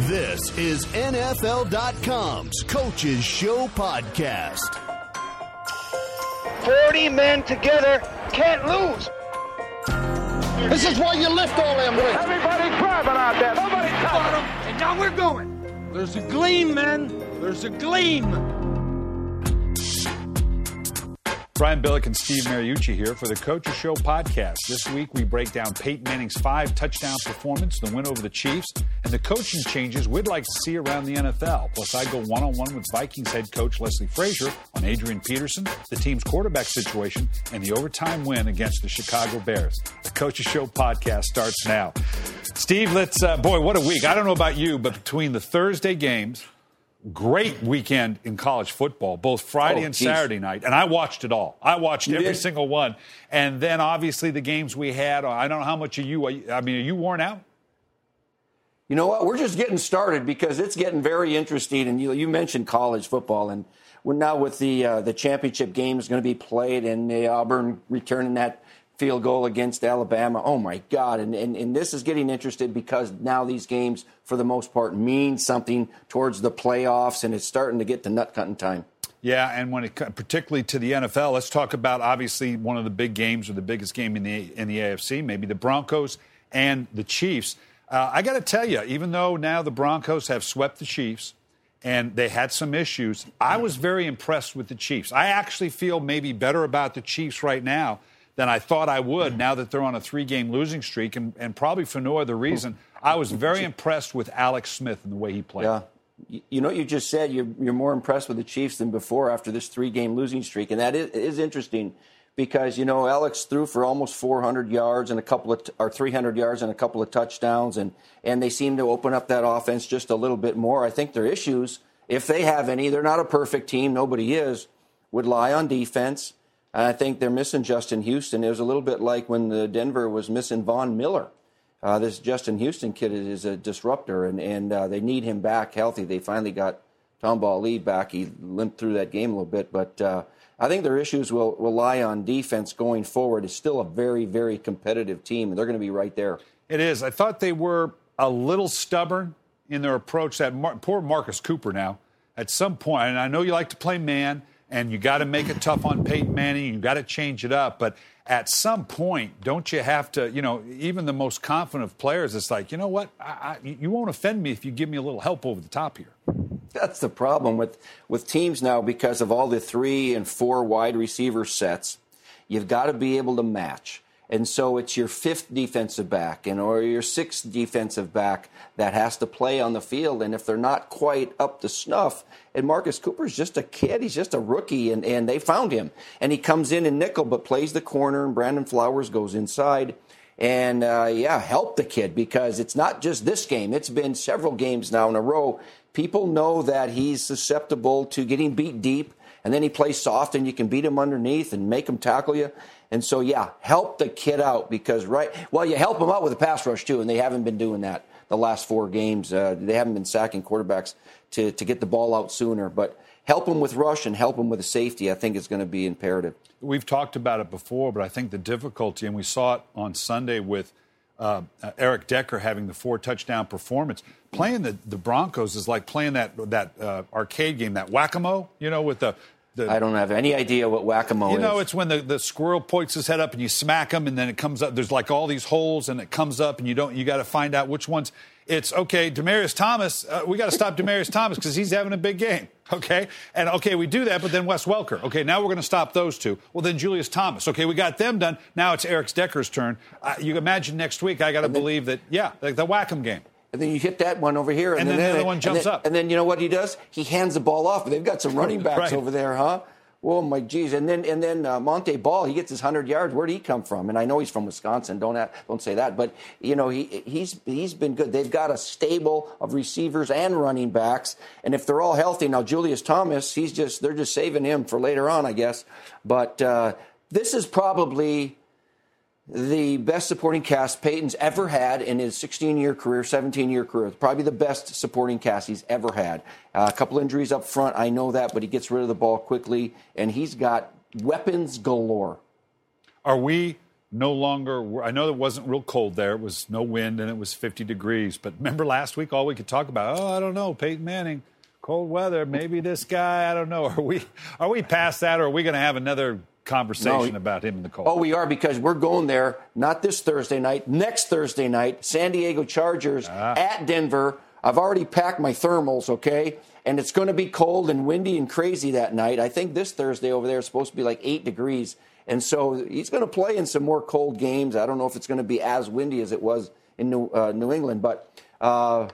This is NFL.com's Coaches Show podcast. 40 men together can't lose. This is why you lift all them weights. Everybody grabbing out there. Nobody touching them. And now we're going. There's a gleam, men. There's a gleam. Brian Billick and Steve Mariucci here for the Coaches Show podcast. This week we break down Peyton Manning's five touchdown performance, the win over the Chiefs, and the coaching changes we'd like to see around the NFL. Plus, I go one on one with Vikings head coach Leslie Frazier on Adrian Peterson, the team's quarterback situation, and the overtime win against the Chicago Bears. The Coaches Show podcast starts now. Steve, let's, uh, boy, what a week. I don't know about you, but between the Thursday games, great weekend in college football, both Friday Oh, and geez. Saturday night, and I watched it all. I watched You every did? single one, and then obviously the games we had. I don't know how much of you. I mean, are you worn out? You know what? We're just getting started because it's getting very interesting. And you, you mentioned college football, and we're now with the uh, the championship games going to be played, and uh, Auburn returning that field goal against Alabama. Oh my God! And, and and this is getting interested because now these games, for the most part, mean something towards the playoffs, and it's starting to get to nut cutting time. Yeah, and when it particularly to the NFL, let's talk about obviously one of the big games or the biggest game in the in the AFC, maybe the Broncos and the Chiefs. Uh, I got to tell you, even though now the Broncos have swept the Chiefs and they had some issues, I was very impressed with the Chiefs. I actually feel maybe better about the Chiefs right now than I thought I would mm. now that they're on a three game losing streak, and, and probably for no other reason. I was very impressed with Alex Smith and the way he played. Yeah. You- know what you just said? You're, you're more impressed with the Chiefs than before after this three game losing streak. And that is, is interesting because, you know, Alex threw for almost 400 yards and a couple of, t- or 300 yards and a couple of touchdowns. And, and they seem to open up that offense just a little bit more. I think their issues, if they have any, they're not a perfect team. Nobody is, would lie on defense. I think they're missing Justin Houston. It was a little bit like when the Denver was missing Von Miller. Uh, this Justin Houston kid is a disruptor, and, and uh, they need him back healthy. They finally got Tamba Hali back. He limped through that game a little bit, but uh, I think their issues will, will lie on defense going forward. It's still a very, very competitive team, and they're going to be right there. It is. I thought they were a little stubborn in their approach. That Mar- poor Marcus Cooper now, at some point, and I know you like to play man, and you got to make it tough on Peyton Manning. You got to change it up, but at some point, don't you have to? You know, even the most confident of players, it's like, you know what? I, I, you won't offend me if you give me a little help over the top here. That's the problem with, with teams now because of all the three and four wide receiver sets. You've got to be able to match. And so it's your fifth defensive back and or your sixth defensive back that has to play on the field. And if they're not quite up to snuff, and Marcus Cooper's just a kid, he's just a rookie, and, and they found him. And he comes in in nickel but plays the corner, and Brandon Flowers goes inside. And uh, yeah, help the kid because it's not just this game. It's been several games now in a row. People know that he's susceptible to getting beat deep, and then he plays soft, and you can beat him underneath and make him tackle you. And so, yeah, help the kid out because right. Well, you help him out with a pass rush too, and they haven't been doing that the last four games. Uh, they haven't been sacking quarterbacks to to get the ball out sooner, but. Help him with rush and help him with a safety. I think is going to be imperative. We've talked about it before, but I think the difficulty, and we saw it on Sunday with uh, Eric Decker having the four touchdown performance. Playing the, the Broncos is like playing that that uh, arcade game, that whack a mole, you know, with the. The I don't have any idea what whack a mole is. you is. know, it's when the, the squirrel points his head up and you smack him, and then it comes up. There's like all these holes, and it comes up, and you don't. You got to find out which ones. It's okay, Demaryius Thomas. Uh, we got to stop Demaryius Thomas because he's having a big game. Okay, and okay, we do that, but then Wes Welker. Okay, now we're going to stop those two. Well, then Julius Thomas. Okay, we got them done. Now it's Eric Decker's turn. Uh, you imagine next week? I got to believe that. Yeah, like the Whackham game. And then you hit that one over here, and, And then the other one jumps then- up. And then you know what he does? He hands the ball off. They've got some running backs Right. over there, huh? Oh my geez! And then and then uh, Montee Ball, he gets his hundred yards. Where would he come from? And I know he's from Wisconsin. Don't ha- don't say that, but you know he he's he's been good. They've got a stable of receivers and running backs, and if they're all healthy now, Julius Thomas, he's just they're just saving him for later on, I guess. But uh, this is probably the best supporting cast Peyton's ever had in his 16 year career, 17 year career. Probably the best supporting cast he's ever had. Uh, a couple injuries up front, I know that, but he gets rid of the ball quickly, and he's got weapons galore. Are we no longer. I know it wasn't real cold there. It was no wind and it was 50 degrees. But remember last week, all we could talk about. Oh, I don't know, Peyton Manning, cold weather. Maybe this guy. I don't know. Are we are we past that, or are we going to have another conversation No. about him in the cold? Oh, we are because we're going there not this Thursday night, next Thursday night, San Diego Chargers at Denver. I've already packed my thermals, okay? And it's going to be cold and windy and crazy that night. I think this Thursday over there is supposed to be like eight degrees. And so he's going to play in some more cold games. I don't know if it's going to be as windy as it was in New, uh, New England, but. Uh,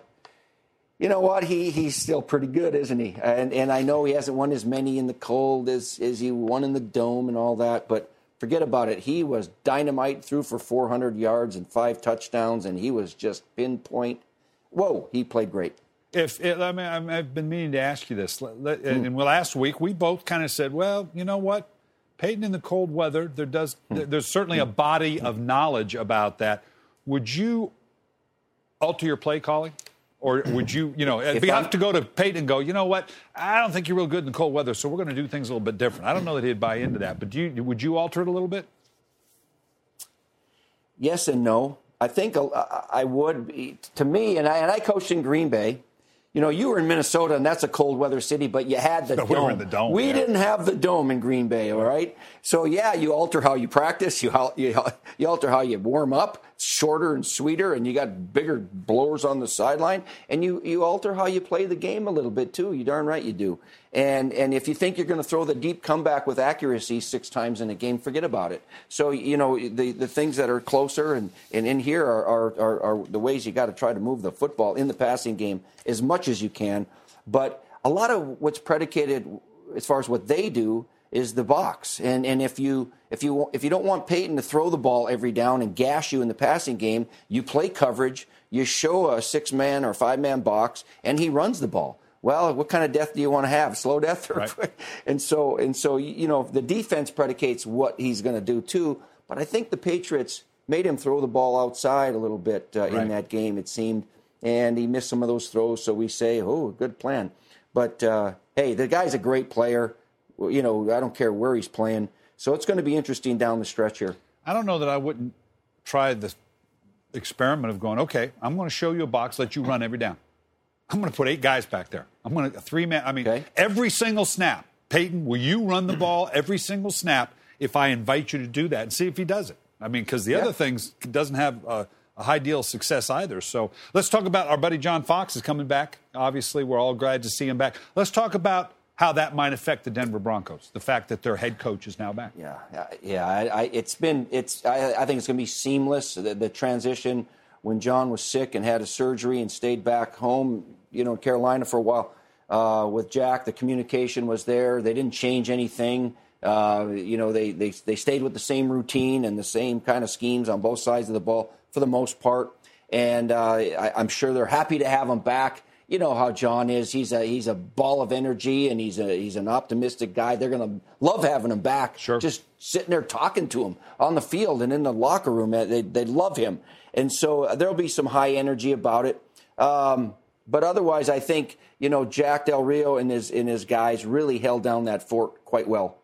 you know what? He he's still pretty good, isn't he? And and I know he hasn't won as many in the cold as as he won in the dome and all that, but forget about it. He was dynamite, threw for 400 yards and five touchdowns, and he was just pinpoint. Whoa, he played great. If it, I mean, I've been meaning to ask you this, Hmm. and well, last week we both kind of said, well, you know what, Peyton in the cold weather, there does, Hmm. there's certainly a body of knowledge about that. Would you alter your play calling, or would you, you know, if you have to go to Peyton and go, you know what, I don't think you're real good in the cold weather, so we're going to do things a little bit different. I don't know that he'd buy into that, but do you, would you alter it a little bit? Yes and no. I think I would. be- To me, and I, and I coached in Green Bay. You know, you were in Minnesota, and that's a cold weather city, but you had the No, dome. we were in the dome, We yeah. didn't have the dome in Green Bay, all right? So, yeah, you alter how you practice, you, you, you alter how you warm up, shorter and sweeter, and you got bigger blowers on the sideline, and you, you alter how you play the game a little bit, too. You darn right you do. And, and if you think you're going to throw the deep comeback with accuracy six times in a game, forget about it. So, you know, the, the things that are closer and, and in here are, are, are, are the ways you got to try to move the football in the passing game as much as you can. But a lot of what's predicated as far as what they do is the box. And and if you if you if you don't want Peyton to throw the ball every down and gash you in the passing game, you play coverage, you show a six man or five man box, and he runs the ball. Well, what kind of death do you want to have? Slow death, or Right. and so and so you know the defense predicates what he's going to do too. But I think the Patriots made him throw the ball outside a little bit uh, Right. in that game. It seemed, and he missed some of those throws. So we say, oh, good plan. But uh, hey, the guy's a great player. You know, I don't care where he's playing. So it's going to be interesting down the stretch here. I don't know that I wouldn't try the experiment of going, okay, I'm going to show you a box, let you run every down. I'm going to put eight guys back there. I'm going to three man. I mean, Okay. every single snap. Peyton, will you run the ball every single snap if I invite you to do that and see if he does it? I mean, because the Yeah. other things doesn't have a, a high deal of success either. So let's talk about our buddy John Fox is coming back. Obviously, we're all glad to see him back. Let's talk about how that might affect the Denver Broncos. The fact that their head coach is now back. Yeah, yeah. I, I, it's been. It's. I, I think it's going to be seamless. The, the transition when John was sick and had a surgery and stayed back home, you know, in Carolina for a while uh, with Jack. The communication was there. They didn't change anything. Uh, you know, they, they they stayed with the same routine and the same kind of schemes on both sides of the ball for the most part. And uh, I, I'm sure they're happy to have him back. You know how John is. He's a he's a ball of energy and he's a he's an optimistic guy. They're going to love having him back. Sure. Just sitting there talking to him on the field and in the locker room. They they love him, and so uh, there'll be some high energy about it. Um, but otherwise, I think you know Jack Del Rio and his and his guys really held down that fort quite well.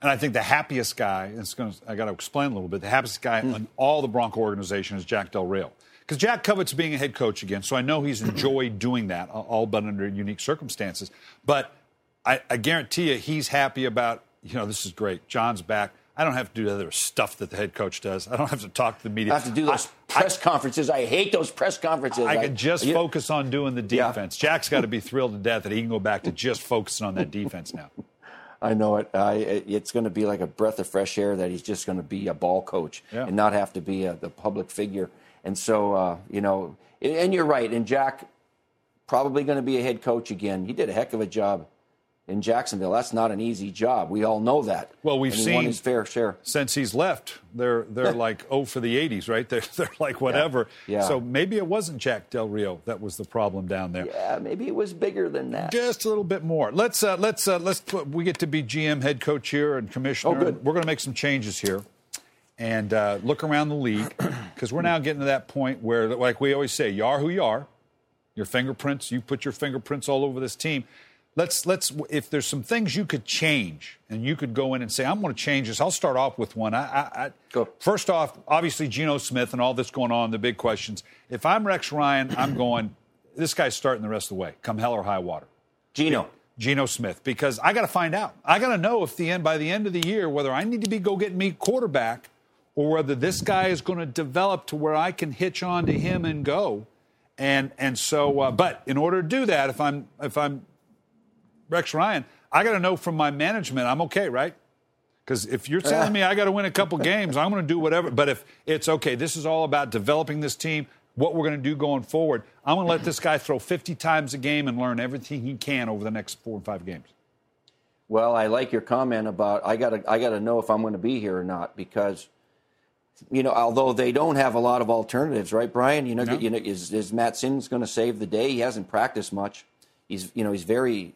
And I think the happiest guy, it's going to, I got to explain a little bit, the happiest guy in all the Bronco organization is Jack Del Rio. Because Jack covets being a head coach again, so I know he's enjoyed doing that, all but under unique circumstances. But I, I guarantee you he's happy about, you know, this is great. John's back. I don't have to do the other stuff that the head coach does. I don't have to talk to the media. I have to do those I- press conferences. I hate those press conferences. I can just you- focus on doing the Yeah. defense. Jack's got to be thrilled to death that he can go back to just focusing on that defense now. I know it. I, it's going to be like a breath of fresh air that he's just going to be a ball coach Yeah. and not have to be a, the public figure. And so, uh, you know, and- you're right. And Jack probably going to be a head coach again. He did a heck of a job in Jacksonville. That's not an easy job. We all know that. Well, we've and he won seen- his fair share. since he's left, they're they're like oh for the 80s, right? They're they're like whatever. Yeah. So maybe it wasn't Jack Del Rio that was the problem down there. Yeah, maybe it was bigger than that. Just a little bit more. Let's uh, let's uh, let's put, we get to be GM, head coach here, and commissioner. Oh, good. We're going to make some changes here, and uh, look around the league because we're now getting to that point where, like we always say, you are who you are. Your fingerprints. You put your fingerprints all over this team. let's let's if there's some things you could change and you could go in and say i'm going to change this i'll start off with one I, I, I Go. first off obviously Geno smith and all this going on the big questions if i'm rex ryan i'm going this guy's starting the rest of the way come hell or high water Gino. Geno Smith because I got to find out. I got to know if the end by the end of the year whether I need to be go get me quarterback or whether this guy is going to develop to where I can hitch on to him and go. And and so, uh, but in order to do that, if I'm if I'm Rex Ryan, I got to know from my management I'm okay, right? Because if you're telling me I got to win a couple games, I'm going to do whatever. But if it's okay, this is all about developing this team, what we're going to do going forward. I'm going to let this guy throw 50 times a game and learn everything he can over the next four or five games. Well, I like your comment about I gotta I gotta know if I'm going to be here or not because you know although they don't have a lot of alternatives, right, Brian? You know, No. you know is, is Matt Simms going to save the day? He hasn't practiced much. He's you know he's very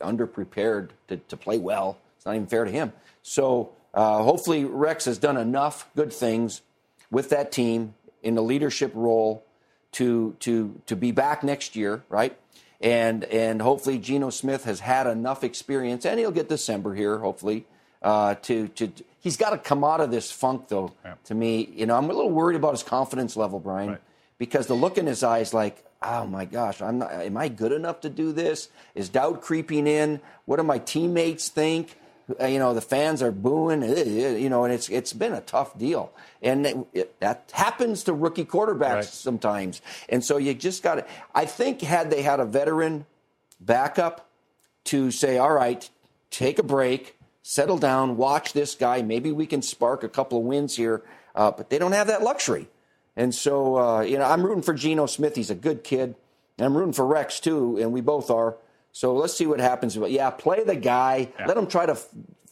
underprepared to, to play well. It's not even fair to him. So uh, hopefully Rex has done enough good things with that team in the leadership role to to to be back next year, right? And and hopefully Geno Smith has had enough experience, and he'll get December here, hopefully. Uh, to to he's got to come out of this funk, though. Yeah. To me, you know, I'm a little worried about his confidence level, Brian, Right. because the look in his eyes, like, oh my gosh, I'm not. Am I good enough to do this? Is doubt creeping in? What do my teammates think? Uh, you know, the fans are booing. eh, eh, You know, and it's it's been a tough deal, and it, it, that happens to rookie quarterbacks Right. sometimes. And so you just got to. I think had they had a veteran backup to say, all right, take a break, settle down, watch this guy. Maybe we can spark a couple of wins here. Uh, but they don't have that luxury. And so, uh, you know, I'm rooting for Geno Smith. He's a good kid. And I'm rooting for Rex, too, and we both are. So let's see what happens. But yeah, play the guy. Yeah. Let him try to f-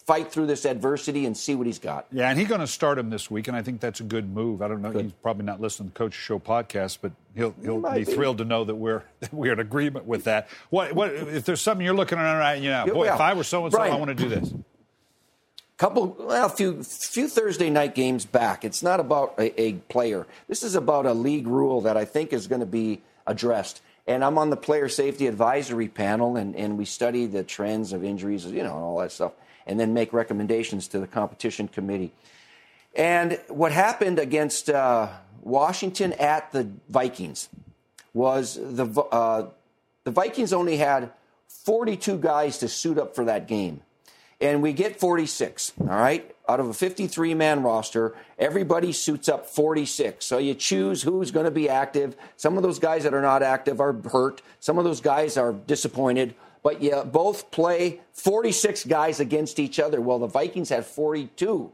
fight through this adversity and see what he's got. Yeah, and he's going to start him this week, and I think that's a good move. I don't know; he's probably not listening to the Coach Show podcast, but he'll he'll might be, be. thrilled to know that we're that we're in agreement with that. What what if there's something you're looking at right? You know, Yeah, boy, yeah. if I were so and so, I want to do this. Couple well a few few Thursday night games back. It's not about a, a player. This is about a league rule that I think is going to be addressed. And I'm on the player safety advisory panel, and, and we study the trends of injuries, you know, and all that stuff, and then make recommendations to the competition committee. And what happened against uh, Washington at the Vikings was the uh, the Vikings only had 42 guys to suit up for that game, and we get 46. All right, out of a 53 man roster, everybody suits up 46. So you choose who's going to be active. Some of those guys that are not active are hurt. Some of those guys are disappointed. But you both play 46 guys against each other. Well, the Vikings had 42.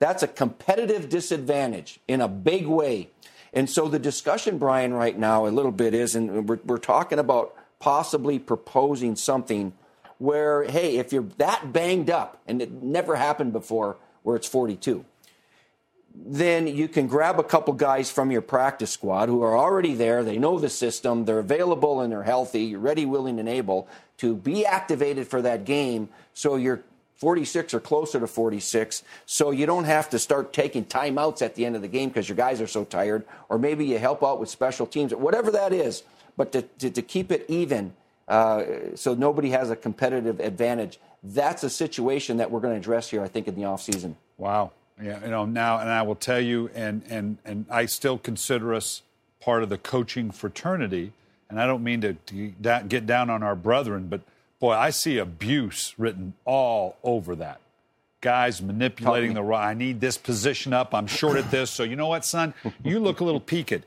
That's a competitive disadvantage in a big way. And so the discussion, Brian, right now, a little bit is, and we're, we're talking about possibly proposing something where, hey, if you're that banged up, and it never happened before where it's 42, then you can grab a couple guys from your practice squad who are already there. They know the system. They're available and they're healthy, ready, willing, and able to be activated for that game. So you're 46 or closer to 46. So you don't have to start taking timeouts at the end of the game because your guys are so tired. Or maybe you help out with special teams, whatever that is. But to, to, to keep it even uh, so nobody has a competitive advantage, that's a situation that we're going to address here, I think, in the offseason. Wow. Yeah, you know now, and I will tell you, and and and I still consider us part of the coaching fraternity, and I don't mean to, to da- get down on our brethren, but boy, I see abuse written all over that. Guys manipulating the. I need this position up. I'm short at this. So you know what, son? You look a little peaked.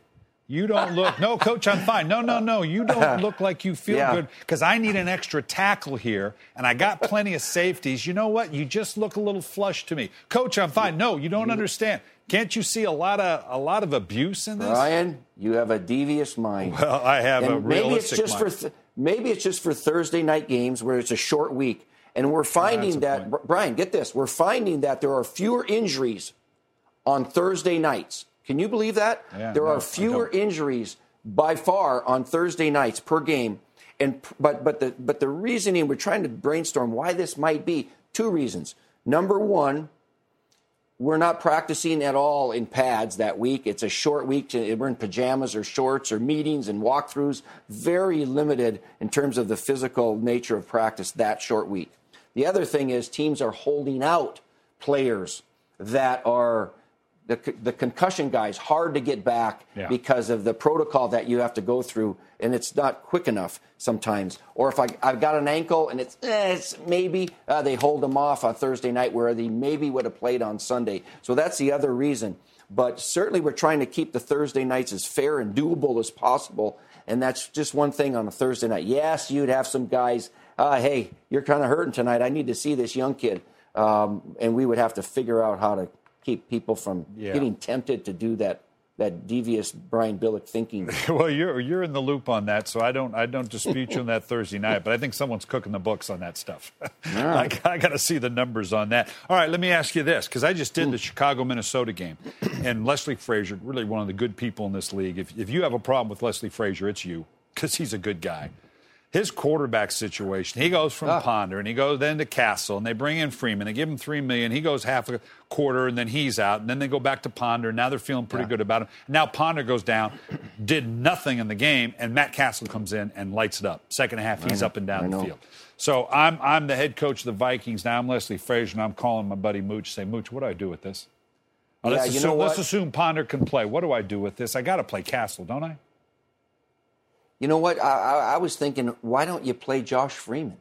You don't look. No, coach, I'm fine. No, no, no. You don't look like you feel Yeah. good because I need an extra tackle here, and I got plenty of safeties. You know what? You just look a little flush to me, coach. I'm fine. No, you don't understand. Can't you see a lot of a lot of abuse in this? Ryan, you have a devious mind. Well, I have a and maybe it's just mind. for th- maybe it's just for Thursday night games where it's a short week, and we're finding a that point. Brian, get this, we're finding that there are fewer injuries on Thursday nights. Can you believe that? Yeah, there no, are fewer injuries by far on Thursday nights per game, and but but the but the reasoning we're trying to brainstorm why this might be two reasons. Number one, we're not practicing at all in pads that week. It's a short week. We're in pajamas or shorts or meetings and walkthroughs. Very limited in terms of the physical nature of practice that short week. The other thing is teams are holding out players that are the, the concussion guys hard to get back yeah. because of the protocol that you have to go through, and it's not quick enough sometimes. Or if I, I've got an ankle and it's, eh, it's maybe uh, they hold them off on Thursday night where they maybe would have played on Sunday. So that's the other reason. But certainly we're trying to keep the Thursday nights as fair and doable as possible. And that's just one thing on a Thursday night. Yes, you'd have some guys, uh, hey, you're kind of hurting tonight. I need to see this young kid. Um, and we would have to figure out how to keep people from yeah. getting tempted to do that that devious Brian Billick thinking. well, you're you're in the loop on that, so I don't I don't dispute you on that Thursday night, but I think someone's cooking the books on that stuff. I, I got to see the numbers on that. All right, let me ask you this because I just did the hmm. Chicago Minnesota game, and Leslie Frazier, really one of the good people in this league. If if you have a problem with Leslie Frazier, it's you because he's a good guy his quarterback situation. He goes from ah. Ponder and he goes then to Cassel and they bring in Freeman. They give him three million. He goes half a quarter and then he's out. And then they go back to Ponder. Now they're feeling pretty yeah. good about him. Now Ponder goes down, did nothing in the game, and Matt Cassel comes in and lights it up. Second half, he's up and down the field. So I'm I'm the head coach of the Vikings. Now I'm Leslie Frazier and I'm calling my buddy Mooch. Say, Mooch, what do I do with this? Oh, yeah, let's, assume, let's assume Ponder can play. What do I do with this? I got to play Cassel, don't I? You know what? I, I, was thinking, why don't you play Josh Freeman?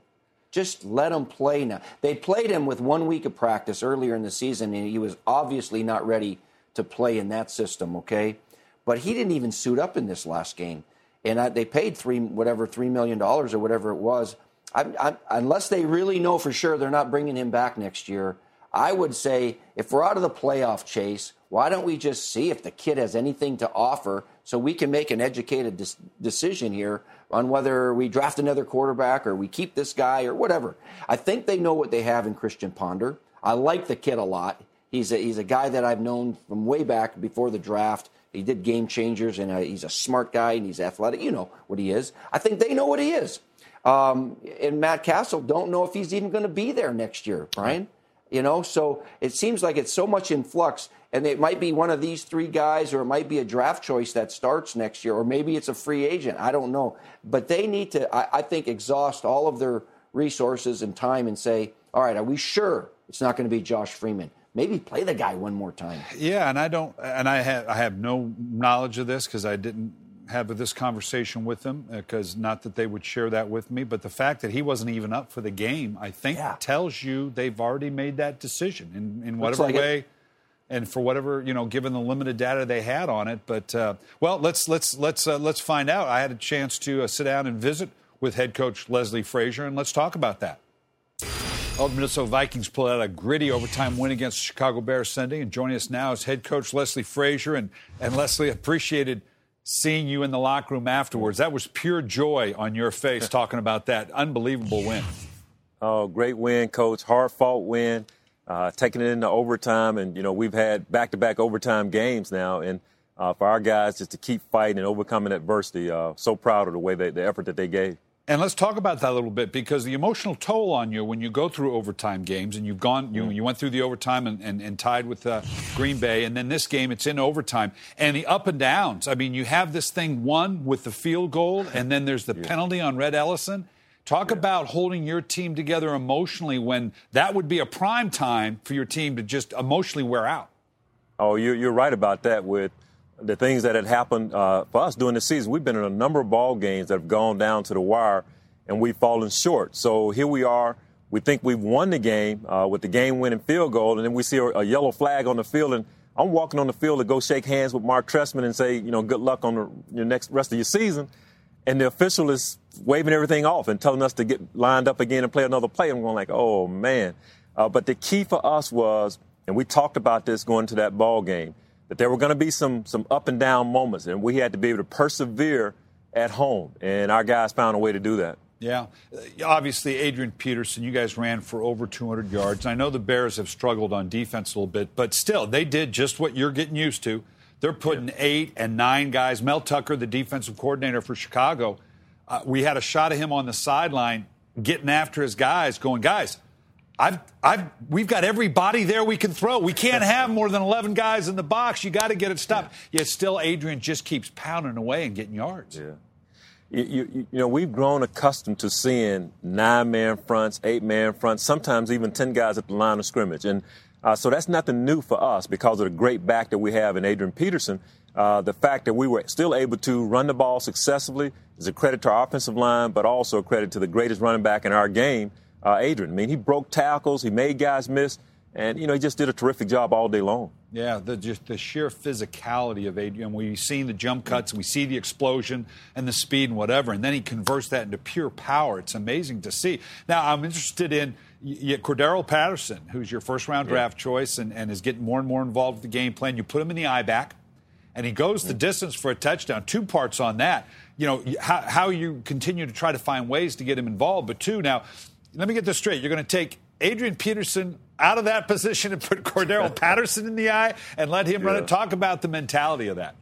Just let him play now. They played him with one week of practice earlier in the season, and he was obviously not ready to play in that system. Okay, but he didn't even suit up in this last game, and I, they paid three whatever three million dollars or whatever it was. I, unless they really know for sure they're not bringing him back next year, I would say if we're out of the playoff chase, why don't we just see if the kid has anything to offer so we can make an educated dis- decision here on whether we draft another quarterback or we keep this guy or whatever. I think they know what they have in Christian Ponder. I like the kid a lot. He's a, he's a guy that I've known from way back before the draft. He did game changers, and uh, he's a smart guy, and he's athletic. You know what he is. I think they know what he is. Um, and Matt Cassel don't know if he's even going to be there next year, Brian. You know, so it seems like it's so much in flux and it might be one of these three guys, or it might be a draft choice that starts next year, or maybe it's a free agent. I don't know. But they need to, I, I think, exhaust all of their resources and time and say, all right, are we sure it's not going to be Josh Freeman? Maybe play the guy one more time. Yeah, and I don't, and I have, I have no knowledge of this because I didn't have this conversation with them because uh, not that they would share that with me, but the fact that he wasn't even up for the game, I think, yeah. tells you they've already made that decision in, in whatever like way. It and for whatever you know, given the limited data they had on it. But uh, well, let's let's let's uh, let's find out. I had a chance to uh, sit down and visit with head coach Leslie Frazier, and let's talk about that. Oh, the Minnesota Vikings pulled out a gritty overtime win against the Chicago Bears Sunday, and joining us now is head coach Leslie Frazier. And, and Leslie, appreciated seeing you in the locker room afterwards. That was pure joy on your face talking about that unbelievable win. Oh, great win, coach. Hard fought win uh, taking it into overtime. And, you know, we've had back to back overtime games now. And uh, for our guys just to keep fighting and overcoming adversity, uh, so proud of the way they, the effort that they gave. And let's talk about that a little bit because the emotional toll on you when you go through overtime games and you've gone, you, you went through the overtime and, and, and tied with uh, Green Bay, and then this game it's in overtime and the up and downs. I mean, you have this thing won with the field goal, and then there's the yeah. penalty on Rhett Ellison. Talk yeah. about holding your team together emotionally when that would be a prime time for your team to just emotionally wear out. Oh, you're, you're right about that with the things that had happened uh, for us during the season. We've been in a number of ball games that have gone down to the wire and we've fallen short. So here we are. We think we've won the game uh, with the game winning field goal, and then we see a, a, yellow flag on the field. And I'm walking on the field to go shake hands with Marc Trestman and say, you know, good luck on the, your next rest of your season and the official is waving everything off and telling us to get lined up again and play another play. I'm going like, oh man. Uh, but the key for us was, and we talked about this going to that ball game, that there were going to be some some up and down moments, and we had to be able to persevere at home, and our guys found a way to do that. Yeah. Obviously, Adrian Peterson, you guys ran for over 200 yards. I know the Bears have struggled on defense a little bit, but still, they did just what you're getting used to. They're putting yeah. eight and nine guys. Mel Tucker, the defensive coordinator for Chicago, uh, we had a shot of him on the sideline getting after his guys, going, guys, I've, I've, we've got every body there we can throw. We can't have more than 11 guys in the box. You got to get it stopped. Yet still, Adrian just keeps pounding away and getting yards. Yeah. You, you, you know, we've grown accustomed to seeing nine man fronts, eight man fronts, sometimes even 10 guys at the line of scrimmage. And uh, so that's nothing new for us because of the great back that we have in Adrian Peterson. Uh, the fact that we were still able to run the ball successfully is a credit to our offensive line, but also a credit to the greatest running back in our game, uh, Adrian. I mean, he broke tackles, he made guys miss, and you know he just did a terrific job all day long. Yeah, the just the sheer physicality of Adrian. We've seen the jump cuts, we see the explosion and the speed and whatever, and then he converts that into pure power. It's amazing to see. Now I'm interested in you, Cordarrelle Patterson, who's your first round draft yeah. choice and, and is getting more and more involved with the game plan. You put him in the I back, and he goes the distance for a touchdown. Two parts on that. You know how, how you continue to try to find ways to get him involved, but two now let me get this straight. You're going to take Adrian Peterson out of that position and put Cordarrelle Patterson in the I and let him yeah. run it. Talk about the mentality of that.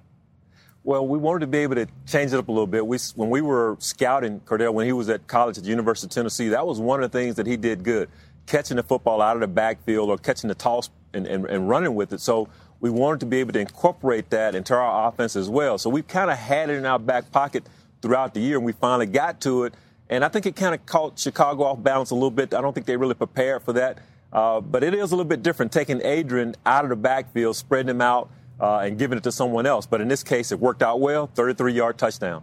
Well, we wanted to be able to change it up a little bit. We, when we were scouting Cordarrelle when he was at college at the University of Tennessee, that was one of the things that he did good, catching the football out of the backfield or catching the toss and, and, and running with it. So we wanted to be able to incorporate that into our offense as well. So we kind of had it in our back pocket throughout the year, and we finally got to it – and I think it kind of caught Chicago off balance a little bit. I don't think they really prepared for that. Uh, but it is a little bit different taking Adrian out of the backfield, spreading him out, uh, and giving it to someone else. But in this case, it worked out well 33 yard touchdown.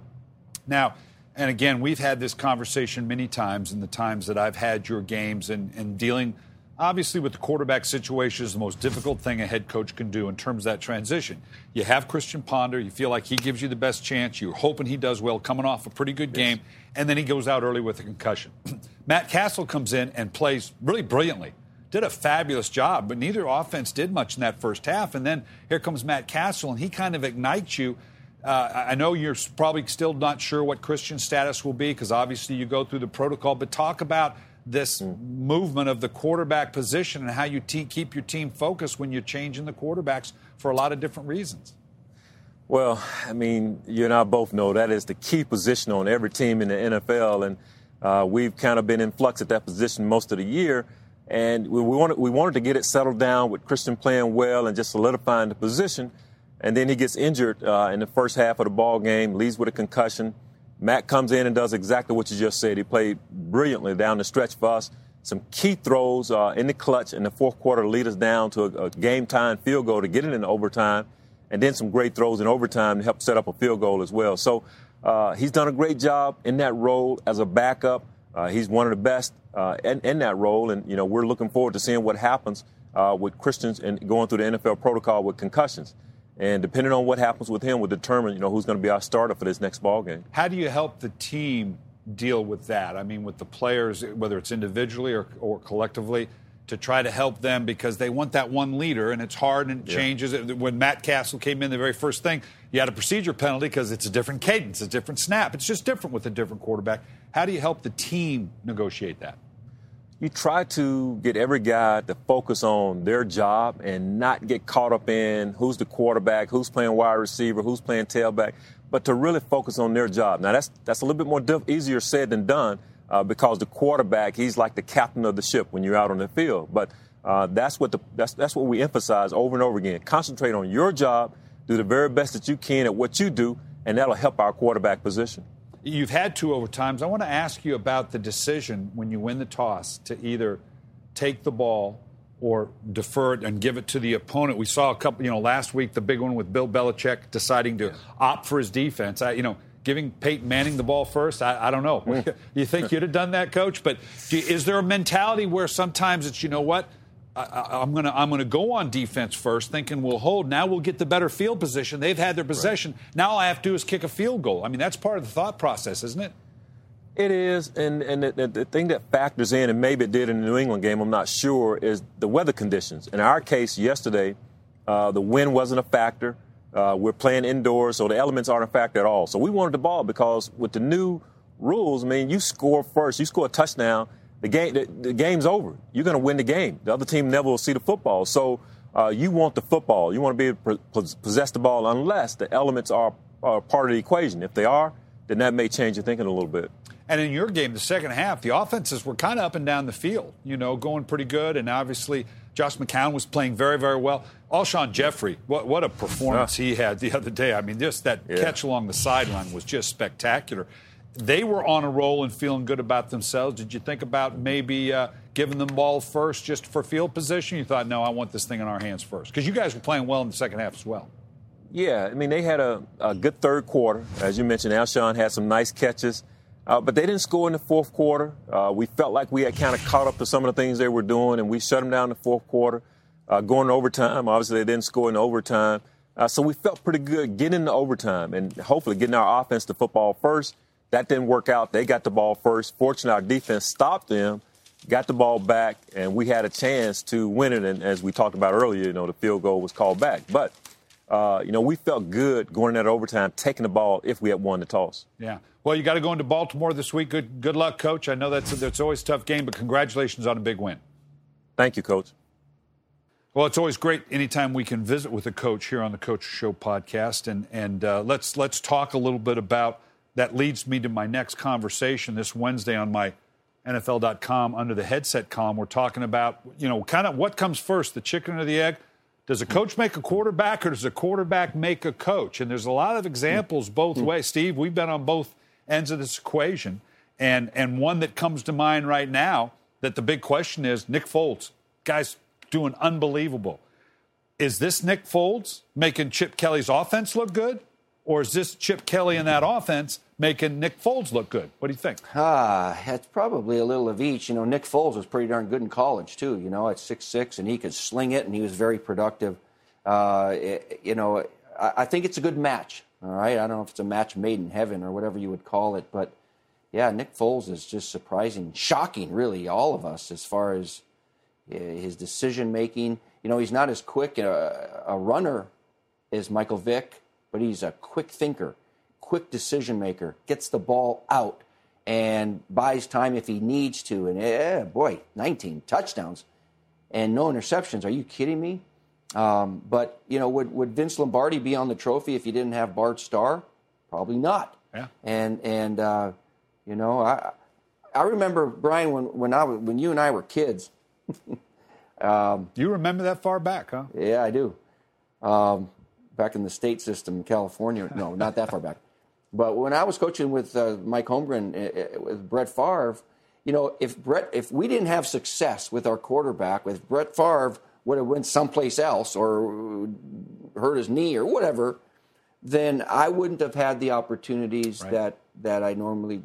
Now, and again, we've had this conversation many times in the times that I've had your games and, and dealing Obviously, with the quarterback situation, is the most difficult thing a head coach can do in terms of that transition. You have Christian Ponder. You feel like he gives you the best chance. You're hoping he does well, coming off a pretty good game, and then he goes out early with a concussion. Matt Cassel comes in and plays really brilliantly. Did a fabulous job, but neither offense did much in that first half. And then here comes Matt Cassel, and he kind of ignites you. Uh, I know you're probably still not sure what Christian's status will be because obviously you go through the protocol, but talk about this movement of the quarterback position and how you te- keep your team focused when you're changing the quarterbacks for a lot of different reasons. Well, I mean, you and I both know that is the key position on every team in the NFL, and uh, we've kind of been in flux at that position most of the year. And we, we, wanted, we wanted to get it settled down with Christian playing well and just solidifying the position. And then he gets injured uh, in the first half of the ball game, leaves with a concussion. Matt comes in and does exactly what you just said. He played brilliantly down the stretch for us. Some key throws uh, in the clutch in the fourth quarter lead us down to a, a game time field goal to get it into overtime, and then some great throws in overtime to help set up a field goal as well. So uh, he's done a great job in that role as a backup. Uh, he's one of the best uh, in, in, that role, and you know we're looking forward to seeing what happens uh, with Christians and going through the NFL protocol with concussions. And depending on what happens with him, will determine you know who's going to be our starter for this next ball game. How do you help the team deal with that? I mean, with the players, whether it's individually or, or collectively, to try to help them because they want that one leader, and it's hard and it yeah. changes. When Matt Cassel came in, the very first thing you had a procedure penalty because it's a different cadence, a different snap. It's just different with a different quarterback. How do you help the team negotiate that? You try to get every guy to focus on their job and not get caught up in who's the quarterback, who's playing wide receiver, who's playing tailback, but to really focus on their job. Now that's that's a little bit more diff- easier said than done uh, because the quarterback he's like the captain of the ship when you're out on the field. But uh, that's what the that's that's what we emphasize over and over again. Concentrate on your job, do the very best that you can at what you do, and that'll help our quarterback position. You've had two overtimes. I want to ask you about the decision when you win the toss to either take the ball or defer it and give it to the opponent. We saw a couple, you know, last week the big one with Bill Belichick deciding to opt for his defense. I, you know, giving Peyton Manning the ball first. I, I don't know. You think you'd have done that, Coach? But you, is there a mentality where sometimes it's, you know what? I, am gonna I'm gonna go on defense first, thinking we'll hold. Now we'll get the better field position. They've had their possession. Right. Now all I have to do is kick a field goal. I mean, that's part of the thought process, isn't it? It is, and and the, the, thing that factors in, and maybe it did in the New England game, I'm not sure, is the weather conditions. In our case, yesterday, uh, the wind wasn't a factor. Uh, we're playing indoors, so the elements aren't a factor at all. So we wanted the ball because with the new rules, I mean, you score first, you score a touchdown the game the, the game's over. You're going to win the game. The other team never will see the football. So uh, you want the football. You want to be able to possess the ball unless the elements are, are part of the equation. If they are, then that may change your thinking a little bit. And in your game, the second half, the offenses were kind of up and down the field, you know, going pretty good. And obviously, Josh McCown was playing very, very well. Alshon Jeffery, what, what a performance he had the other day. I mean, just that yeah. catch along the sideline was just spectacular. They were on a roll and feeling good about themselves. Did you think about maybe uh, giving them ball first just for field position? You thought, no, I want this thing in our hands first. Because you guys were playing well in the second half as well. Yeah, I mean, they had a, a good third quarter. As you mentioned, Alshon had some nice catches, uh, but they didn't score in the fourth quarter. Uh, we felt like we had kind of caught up to some of the things they were doing, and we shut them down in the fourth quarter. Uh, going to overtime, obviously, they didn't score in overtime. Uh, so we felt pretty good getting into overtime and hopefully getting our offense to football first. That didn't work out. They got the ball first. Fortunately, our defense stopped them, got the ball back, and we had a chance to win it. And as we talked about earlier, you know, the field goal was called back. But uh, you know, we felt good going into overtime, taking the ball if we had won the toss. Yeah. Well, you got to go into Baltimore this week. Good, good luck, coach. I know that's that's always a tough game, but congratulations on a big win. Thank you, coach. Well, it's always great anytime we can visit with a coach here on the Coach Show podcast, and and uh, let's let's talk a little bit about that. Leads me to my next conversation this Wednesday on my NFL.com under the headset column. We're talking about you know kind of what comes first, the chicken or the egg. Does a coach make a quarterback or does a quarterback make a coach? And there's a lot of examples both hmm. ways. Steve, we've been on both ends of this equation. And, and one that comes to mind right now that the big question is Nick Foles. Guy's doing unbelievable. Is this Nick Foles making Chip Kelly's offense look good? Or is this Chip Kelly in that offense making Nick Foles look good? What do you think? Ah, it's probably a little of each. You know, Nick Foles was pretty darn good in college too. You know, at six six, and he could sling it, and he was very productive. Uh, it, you know, I, I, think it's a good match. All right, I don't know if it's a match made in heaven or whatever you would call it, but yeah, Nick Foles is just surprising, shocking, really, all of us as far as uh, his decision making. You know, he's not as quick a, a runner as Michael Vick, but he's a quick thinker quick decision maker, gets the ball out, and buys time if he needs to. And eh, boy, 19 touchdowns and no interceptions. Are you kidding me? Um, but you know, would would Vince Lombardi be on the trophy if he didn't have Bart Starr? Probably not. Yeah. And and uh, you know, I I remember Brian when when I was, when you and I were kids. um, you remember that far back, huh? Yeah, I do. Um, back in the state system in California. No, not that far back. But when I was coaching with uh, Mike Holmgren, uh, with Brett Favre, you know, if Brett, if we didn't have success with our quarterback, with Brett Favre would have went someplace else or hurt his knee or whatever, then I wouldn't have had the opportunities right. that that I normally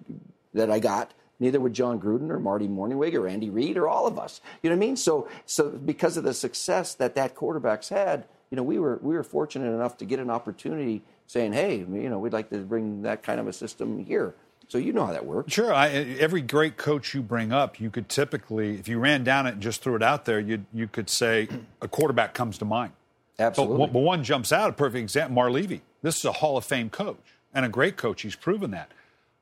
that I got. Neither would Jon Gruden or Marty Mornhinweg or Andy Reid or all of us. You know what I mean? So, so because of the success that that quarterback's had, you know, we were we were fortunate enough to get an opportunity saying, hey, you know, we'd like to bring that kind of a system here. So you know how that works. Sure. I, every great coach you bring up, you could typically, if you ran down it and just threw it out there, you you could say a quarterback comes to mind. Absolutely. But, but one jumps out. A perfect example: Marv Levy. This is a Hall of Fame coach and a great coach. He's proven that.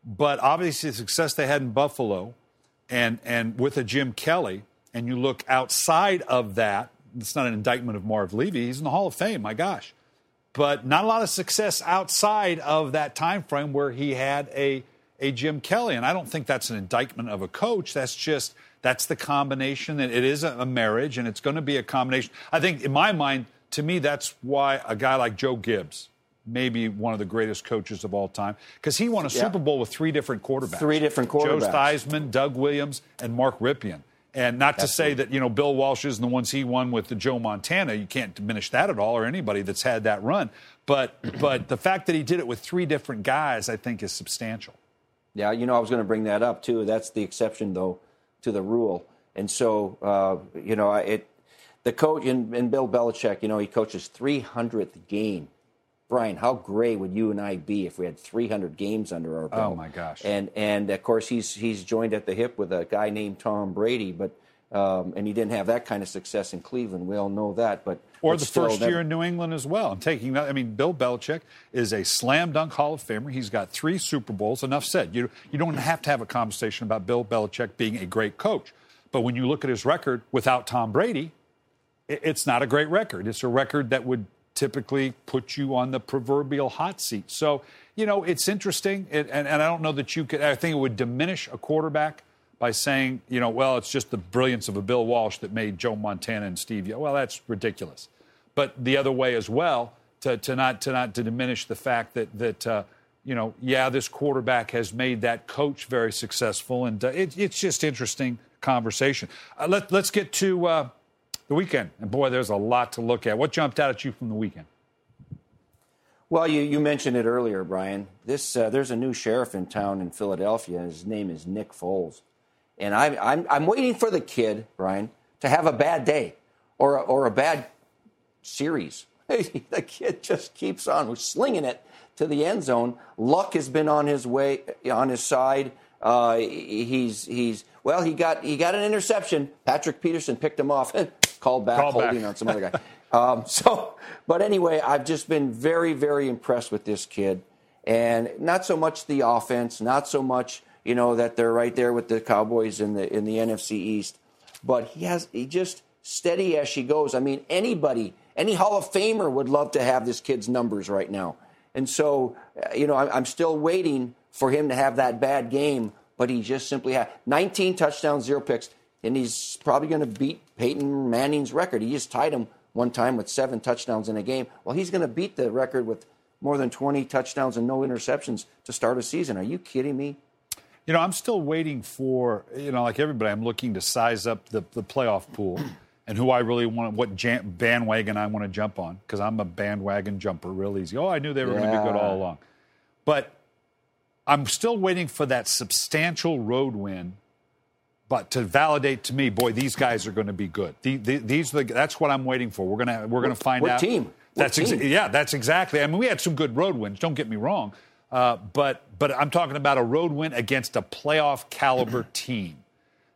But obviously, the success they had in Buffalo, and and with a Jim Kelly, and you look outside of that, it's not an indictment of Marv Levy. He's in the Hall of Fame. My gosh but not a lot of success outside of that time frame where he had a a Jim Kelly. And I don't think that's an indictment of a coach. That's just that's the combination. That it is a marriage, and it's going to be a combination. I think, in my mind, to me, that's why a guy like Joe Gibbs, maybe one of the greatest coaches of all time, because he won a yeah. Super Bowl with three different quarterbacks. Three different quarterbacks. Joe Theismann, Doug Williams, and Mark Rypien. And not to say that, you know, Bill Walsh isn't the ones he won with the Joe Montana. You can't diminish that at all or anybody that's had that run. But but the fact that he did it with three different guys, I think, is substantial. Yeah, you know, I was going to bring that up too. That's the exception, though, to the rule. And so, uh, you know, it the coach and, and Bill Belichick, you know, he coaches 300th game Brian, how great would you and I be if we had 300 games under our belt? Oh my gosh! And and of course he's he's joined at the hip with a guy named Tom Brady, but um, and he didn't have that kind of success in Cleveland. We all know that, but or the first never... year in New England as well. I'm taking that. I mean, Bill Belichick is a slam dunk Hall of Famer. He's got three Super Bowls. Enough said. You you don't have to have a conversation about Bill Belichick being a great coach, but when you look at his record without Tom Brady, it's not a great record. It's a record that would typically put you on the proverbial hot seat. So, you know, it's interesting, it, and, and I don't know that you could. I think it would diminish a quarterback by saying, you know, well, it's just the brilliance of a Bill Walsh that made Joe Montana and Steve. Well, that's ridiculous. But the other way as well, to, to not to not to diminish the fact that that uh, you know, yeah, this quarterback has made that coach very successful, and uh, it, it's just interesting conversation. Uh, let, let's get to uh, the weekend, and boy, there's a lot to look at. What jumped out at you from the weekend? Well, you, you mentioned it earlier, Brian. This uh, there's a new sheriff in town in Philadelphia. His name is Nick Foles, and I, I'm I'm waiting for the kid, Brian, to have a bad day or or a bad series. the kid just keeps on slinging it to the end zone. Luck has been on his way on his side. Uh, he's he's well. He got he got an interception. Patrick Peterson picked him off, called back, Call holding back. on some other guy. Um, so, but anyway, I've just been very, very impressed with this kid, and not so much the offense, not so much you know that they're right there with the Cowboys in the in the NFC East, but he has he just steady as she goes. I mean, anybody, any Hall of Famer would love to have this kid's numbers right now, and so you know I'm, I'm still waiting for him to have that bad game, but he just simply had 19 touchdowns, zero picks, and he's probably going to beat Peyton Manning's record. He just tied him one time with seven touchdowns in a game. Well, he's going to beat the record with more than 20 touchdowns and no interceptions to start a season. Are you kidding me? You know, I'm still waiting for, you know, like everybody, I'm looking to size up the, the playoff pool and who I really want, what jam, bandwagon I want to jump on, because I'm a bandwagon jumper real easy. Oh, I knew they were going to be good all along. But I'm still waiting for that substantial road win, but to validate to me, boy, these guys are going to be good. The, the, these are the, that's what I'm waiting for. We're gonna we're gonna find what out. team? What That's exa- team? yeah, that's exactly. I mean, we had some good road wins. Don't get me wrong, uh, but but I'm talking about a road win against a playoff caliber team.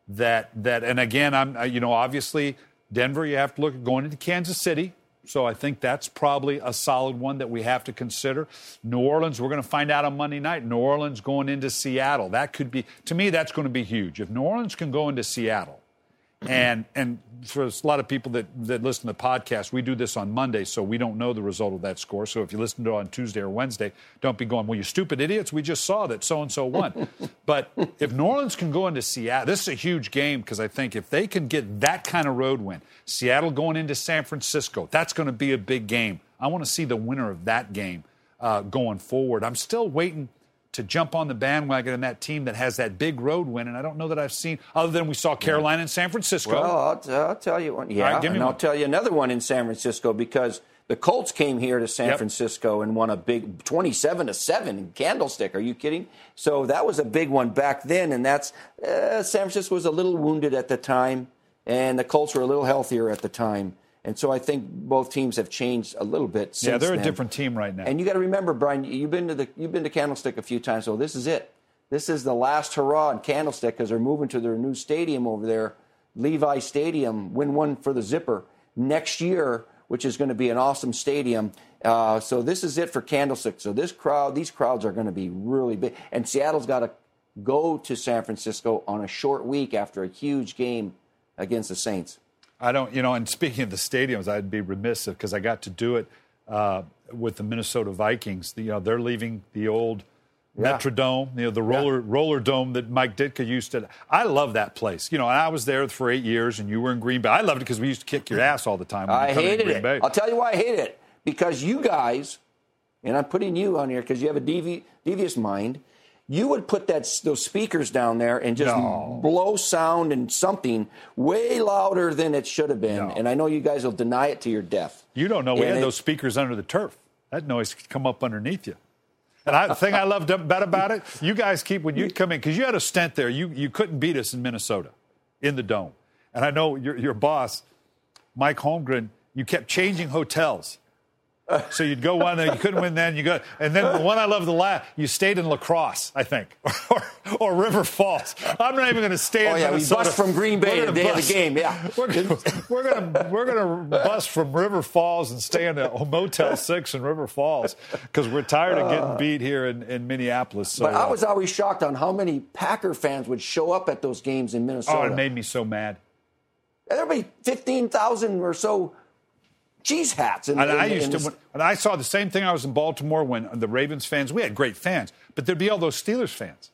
That that and again, I'm uh, you know obviously Denver. You have to look at going into Kansas City. So I think that's probably a solid one that we have to consider. New Orleans, we're going to find out on Monday night. New Orleans going into Seattle. That could be to me that's going to be huge. If New Orleans can go into Seattle and and for a lot of people that, that listen to the podcast, we do this on Monday, so we don't know the result of that score. So if you listen to it on Tuesday or Wednesday, don't be going, well, you stupid idiots, we just saw that so and so won. but if New Orleans can go into Seattle, this is a huge game because I think if they can get that kind of road win, Seattle going into San Francisco, that's going to be a big game. I want to see the winner of that game uh, going forward. I'm still waiting to jump on the bandwagon in that team that has that big road win. And I don't know that I've seen, other than we saw Carolina and San Francisco. Well, I'll, t- I'll tell you one. Yeah, right, and I'll tell you another one in San Francisco because the Colts came here to San Yep. Francisco and won a big 27 to 7 in Candlestick. Are you kidding? So that was a big one back then, and that's uh, San Francisco was a little wounded at the time, and the Colts were a little healthier at the time. And so I think both teams have changed a little bit since yeah, they're a then. different team right now. And you got to remember, Brian, you've been to the you've been to Candlestick a few times, so this is it. This is the last hurrah in Candlestick because they're moving to their new stadium over there, Levi Stadium. Win one for the Zipper next year, which is going to be an awesome stadium. Uh, so this is it for Candlestick. So this crowd, these crowds are going to be really big. And Seattle's got to go to San Francisco on a short week after a huge game against the Saints. I don't, you know, and speaking of the stadiums, I'd be remiss because I got to do it uh, with the Minnesota Vikings. The, you know, they're leaving the old Yeah. Metrodome, you know, the roller roller dome that Mike Ditka used to. I love that place. You know, and I was there for eight years, and you were in Green Bay. I loved it because we used to kick your ass all the time. when I hated Green it. Bay. I'll tell you why I hated it. Because you guys, and I'm putting you on here because you have a devi- devious mind, you would put that those speakers down there and just No. blow sound and something way louder than it should have been. No. And I know you guys will deny it to your death. You don't know we And had it- those speakers under the turf. That noise could come up underneath you. And I, the thing I loved about about it, you guys keep when you come in because you had a stent there. You you couldn't beat us in Minnesota, in the dome. And I know your your boss, Mike Holmgren. You kept changing hotels. So you'd go one, and you couldn't win. Then you go, and then the one I love the last. You stayed in La Crosse, I think, or, or River Falls. I'm not even going to stay. Oh, in yeah, we bust from Green Bay the day of the bust- game, yeah. we're we're gonna we're gonna bust from River Falls and stay in a Motel Six in River Falls because we're tired of getting beat here in, in Minneapolis. So, But I uh, was always shocked on how many Packer fans would show up at those games in Minnesota. oh, it made me so mad. There'd be 15,000 or so cheese hats. In, and in, I used to, when, and I saw the same thing. I was in Baltimore when the Ravens fans. We had great fans, but there'd be all those Steelers fans.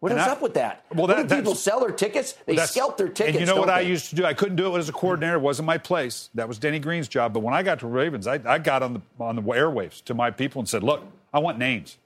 What is I, up with that? Well, that, people sell their tickets. They scalp their tickets. And you know what they? I used to do? I couldn't do it as a coordinator. It wasn't my place. That was Denny Green's job. But when I got to Ravens, I, I got on the on the airwaves to my people and said, "Look, I want names.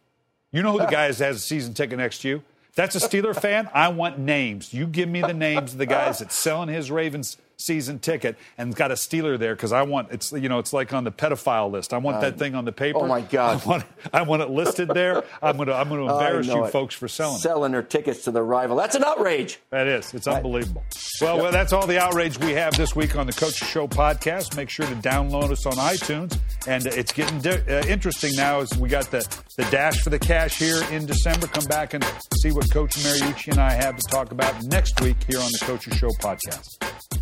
You know who the guy is that has a season ticket next to you? That's a Steeler fan. I want names. You give me the names of the guys that's selling his Ravens season ticket and got a Steeler there because I want it's you know it's like on the pedophile list. I want that thing on the paper. Oh my God! I want, I want it listed there. I'm gonna I'm gonna embarrass you it. folks for selling selling it. their tickets to the rival. That's an outrage. That is. It's unbelievable. Well, well, that's all the outrage we have this week on the Coaches Show podcast. Make sure to download us on iTunes, and it's getting di- uh, interesting now as we got the the dash for the cash here in December. Come back and see what Coach Mariucci and I have to talk about next week here on the Coaches Show podcast.